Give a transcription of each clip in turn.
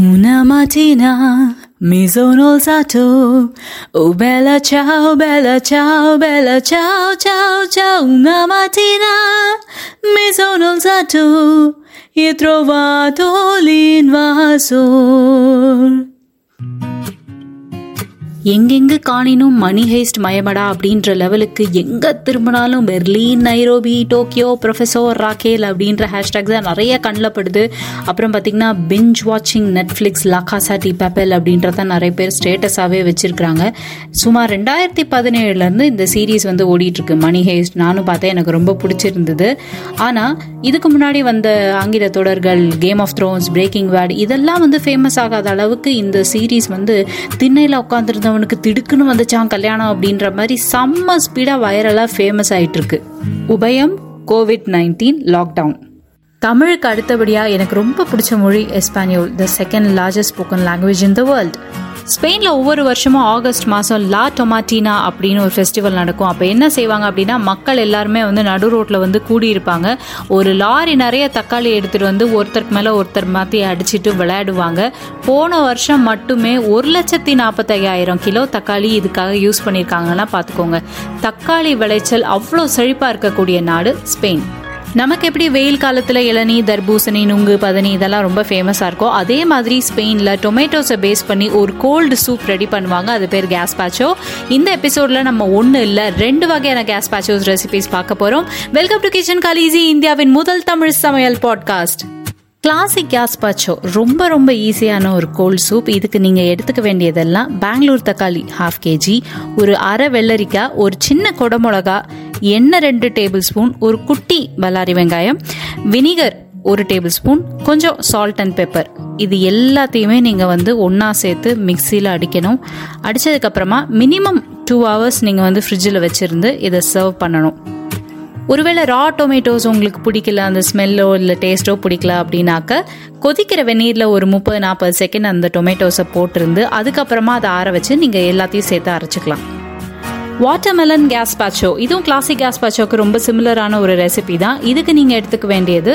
Una mattina mi sono alzato, oh bella ciao, bella ciao, bella ciao, ciao, ciao. Una mattina mi sono alzato e trovato l'invasor. எங்கெங்கு காணினும் மணி ஹேஸ்ட் மயமடா அப்படின்ற லெவலுக்கு எங்கே திரும்பினாலும் Berlin Nairobi Tokyo Professor Raquel அப்படின்ற hashtag தான் நிறைய கண்ணில் படுது. அப்புறம் பார்த்தீங்கன்னா பிஞ்ச் வாட்சிங் நெட்ஃப்ளிக்ஸ் லாகாசா டி பேப்பல் அப்படின்றத நிறைய பேர் ஸ்டேட்டஸாகவே வச்சுருக்காங்க சுமார் ரெண்டாயிரத்தி பதினேழுலேருந்து இந்த சீரீஸ் வந்து ஓடிட்டுருக்கு மணி ஹேஸ்ட் நானும் பார்த்தேன் எனக்கு ரொம்ப பிடிச்சிருந்தது. ஆனால் இதுக்கு முன்னாடி வந்த ஆங்கில தொடர்கள் Game of Thrones Breaking Bad இதெல்லாம் வந்து ஃபேமஸ் ஆகாத அளவுக்கு இந்த சீரீஸ் வந்து திண்ணையில் உட்காந்துருந்த அவனுக்கு திடுக்குன்னு வந்துச்சான் கல்யாணம் அப்படின்ற மாதிரி செம்ம ஸ்பீடாக வைரலாக ஃபேமஸ் ஆயிட்டு இருக்கு உபயம் கோவிட் நைன்டீன் லாக்டவுன் தமிழுக்கு அடுத்தபடியாக எனக்கு ரொம்ப பிடிச்ச மொழி Español the second largest spoken language in the world ஸ்பெயினில் ஒவ்வொரு வருஷமும் ஆகஸ்ட் மாதம் லா டொமாட்டினா அப்படின்னு ஒரு ஃபெஸ்டிவல் நடக்கும். அப்போ என்ன செய்வாங்க அப்படின்னா மக்கள் எல்லாருமே வந்து நடு ரோட்டில் வந்து கூடியிருப்பாங்க. ஒரு லாரி நிறைய தக்காளி எடுத்துகிட்டு வந்து ஒருத்தருக்கு மேலே ஒருத்தர் மாற்றி அடிச்சுட்டு விளையாடுவாங்க. போன வருஷம் மட்டுமே ஒரு லட்சத்தி நாற்பத்தையாயிரம் கிலோ தக்காளி இதுக்காக யூஸ் பண்ணியிருக்காங்கன்னா பார்த்துக்கோங்க தக்காளி விளைச்சல் அவ்வளோ செழிப்பாக இருக்கக்கூடிய நாடு ஸ்பெயின். நமக்கு எப்படி வெயில் காலத்தில் இளநீ தர்பூசணி நுங்கு பதனி இதெல்லாம் ரொம்ப ஃபேமஸாக இருக்கும் அதே மாதிரி ஸ்பெயினில் டொமேட்டோஸை பேஸ் பண்ணி ஒரு கோல்டு சூப் ரெடி பண்ணுவாங்க. அது பேர் கேஸ் பாச்சோ இந்த எபிசோடில் நம்ம ஒன்று இல்லை ரெண்டு வகையான கேஸ் பாச்சோஸ் ரெசிபிஸ் பார்க்க போகிறோம் வெல்கம் டு கிச்சன் காலிசி இந்தியாவின் முதல் தமிழ் சமையல் பாட்காஸ்ட் கிளாசிக் பாச்சோ ரொம்ப ரொம்ப ஈஸியான ஒரு கோல்ட் சூப் இதுக்கு நீங்கள் எடுத்துக்க வேண்டியதெல்லாம் பெங்களூர் தக்காளி ஹாஃப் கேஜி ஒரு அரை வெள்ளரிக்காய் ஒரு சின்ன கொடமிளகா எண்ணெய் ரெண்டு டேபிள் ஸ்பூன் ஒரு குட்டி பல்லாரி வெங்காயம் வினிகர் ஒரு டேபிள் ஸ்பூன் கொஞ்சம் சால்ட் அண்ட் பெப்பர் இது எல்லாத்தையுமே நீங்கள் வந்து ஒன்றா சேர்த்து மிக்சியில் அடிக்கணும். அடித்ததுக்கப்புறமா மினிமம் டூ ஹவர்ஸ் நீங்கள் வந்து ஃப்ரிட்ஜில் வச்சுருந்து இதை சர்வ் பண்ணணும். ஒருவேளை ரா டொமேட்டோஸ் உங்களுக்கு பிடிக்கல அந்த ஸ்மெல்லோ இல்லை டேஸ்ட்டோ பிடிக்கல அப்படின்னாக்க கொதிக்கிற வெந்நீரில் ஒரு முப்பது நாற்பது செகண்ட் அந்த டொமேட்டோஸை போட்டிருந்து அதுக்கப்புறமா அதை ஆற வச்சு நீங்கள் எல்லாத்தையும் சேர்த்து அரைச்சிக்கலாம். வாட்டர்மெலன் கேஸ் பாச்சோ இதுவும் கிளாசிக் கேஸ் பாச்சோக்கு ரொம்ப சிமிலரான ஒரு ரெசிபி தான். இதுக்கு நீங்கள் எடுத்துக்க வேண்டியது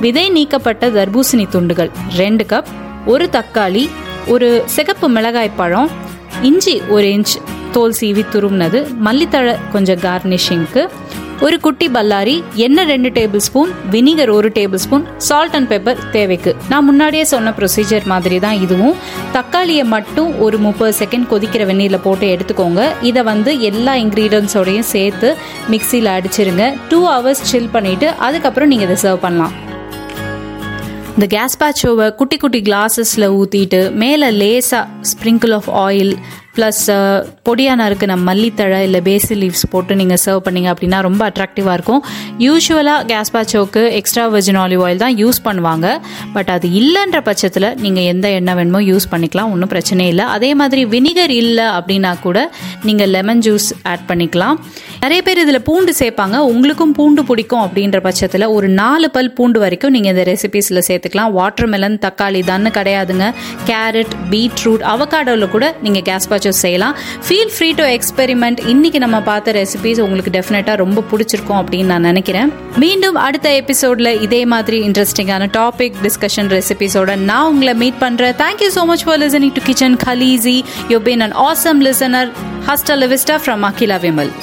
விதை நீக்கப்பட்ட தர்பூசணி துண்டுகள். ரெண்டு கப் ஒரு தக்காளி ஒரு சிகப்பு மிளகாய் பழம் இஞ்சி ஒரு இன்ச் தோல் சீவி துரும்னது மல்லித்தழை கொஞ்சம் கார்னிஷிங்க்கு ஒரு குட்டி பல்லாரி எண்ணெய் ரெண்டு டேபிள் ஸ்பூன் வினிகர் ஒரு tablespoon salt and pepper தேவைக்கு. நான் முன்னாடியே சொன்ன ப்ரொசீஜர் மாதிரி தான் இதுவும். தக்காளியை மட்டும் ஒரு முப்பது செகண்ட் கொதிக்கிற வெந்நீரில் போட்டு எடுத்துக்கோங்க. இதை வந்து எல்லா இன்க்ரீடியன்ஸோடையும் சேர்த்து மிக்சியில் அடிச்சிருங்க. டூ ஹவர்ஸ் சில் பண்ணிவிட்டு அதுக்கப்புறம் நீங்கள் இதை சர்வ் பண்ணலாம். இந்த கேஸ் பேச்சோவை குட்டி குட்டி கிளாஸஸில் ஊற்றிட்டு மேலே லேசாக sprinkle of oil plus uh, பொடியாக நறுக்கின மல்லித்தழை இல்லை பேசில் லீவ்ஸ் போட்டு நீங்கள் சர்வ் பண்ணிங்க அப்படின்னா ரொம்ப அட்ராக்டிவாக இருக்கும். யூஸ்வலாக கேஸ் பேச்சோக்கு எக்ஸ்ட்ரா வெர்ஜின் ஆலிவ் ஆயில் தான் யூஸ் பண்ணுவாங்க. பட் அது இல்லைன்ற பட்சத்தில் நீங்கள் எந்த எண்ணெய் வேணுமோ யூஸ் பண்ணிக்கலாம் ஒன்றும் பிரச்சனை இல்லை. அதே மாதிரி வினிகர் இல்லை அப்படின்னா கூட நீங்கள் லெமன் ஜூஸ் ஆட் பண்ணிக்கலாம். நிறைய பேர் இதில் பூண்டு சேர்ப்பாங்க. உங்களுக்கும் பூண்டு பிடிக்கும் அப்படின்ற பட்சத்தில் ஒரு நாலு பல் பூண்டு வரைக்கும் நீங்கள் இந்த ரெசிபீஸில் சேர்த்துக்கலாம். வாட்டர் மெலன் தக்காளி தானே கிடையாதுங்க. கேரட் பீட்ரூட் அவகாடோவில் கூட நீங்கள் கேஸ் பாச்சோ செய்யலாம். ஃபீல் ஃப்ரீ டு எக்ஸ்பெரிமெண்ட் இன்றைக்கி நம்ம பார்த்த ரெசிபிஸ் உங்களுக்கு டெஃபினட்டாக ரொம்ப பிடிச்சிருக்கும் அப்படின்னு நான் நினைக்கிறேன். மீண்டும் அடுத்த எபிசோடில் இதே மாதிரி இன்ட்ரெஸ்டிங்கான டாபிக் டிஸ்கஷன் ரெசிபிஸோட நான் உங்களை மீட் பண்ணுறேன் thank you so much for listening to Kitchen Khaleesi you been an awesome listener hasta la vista from Akila Vimal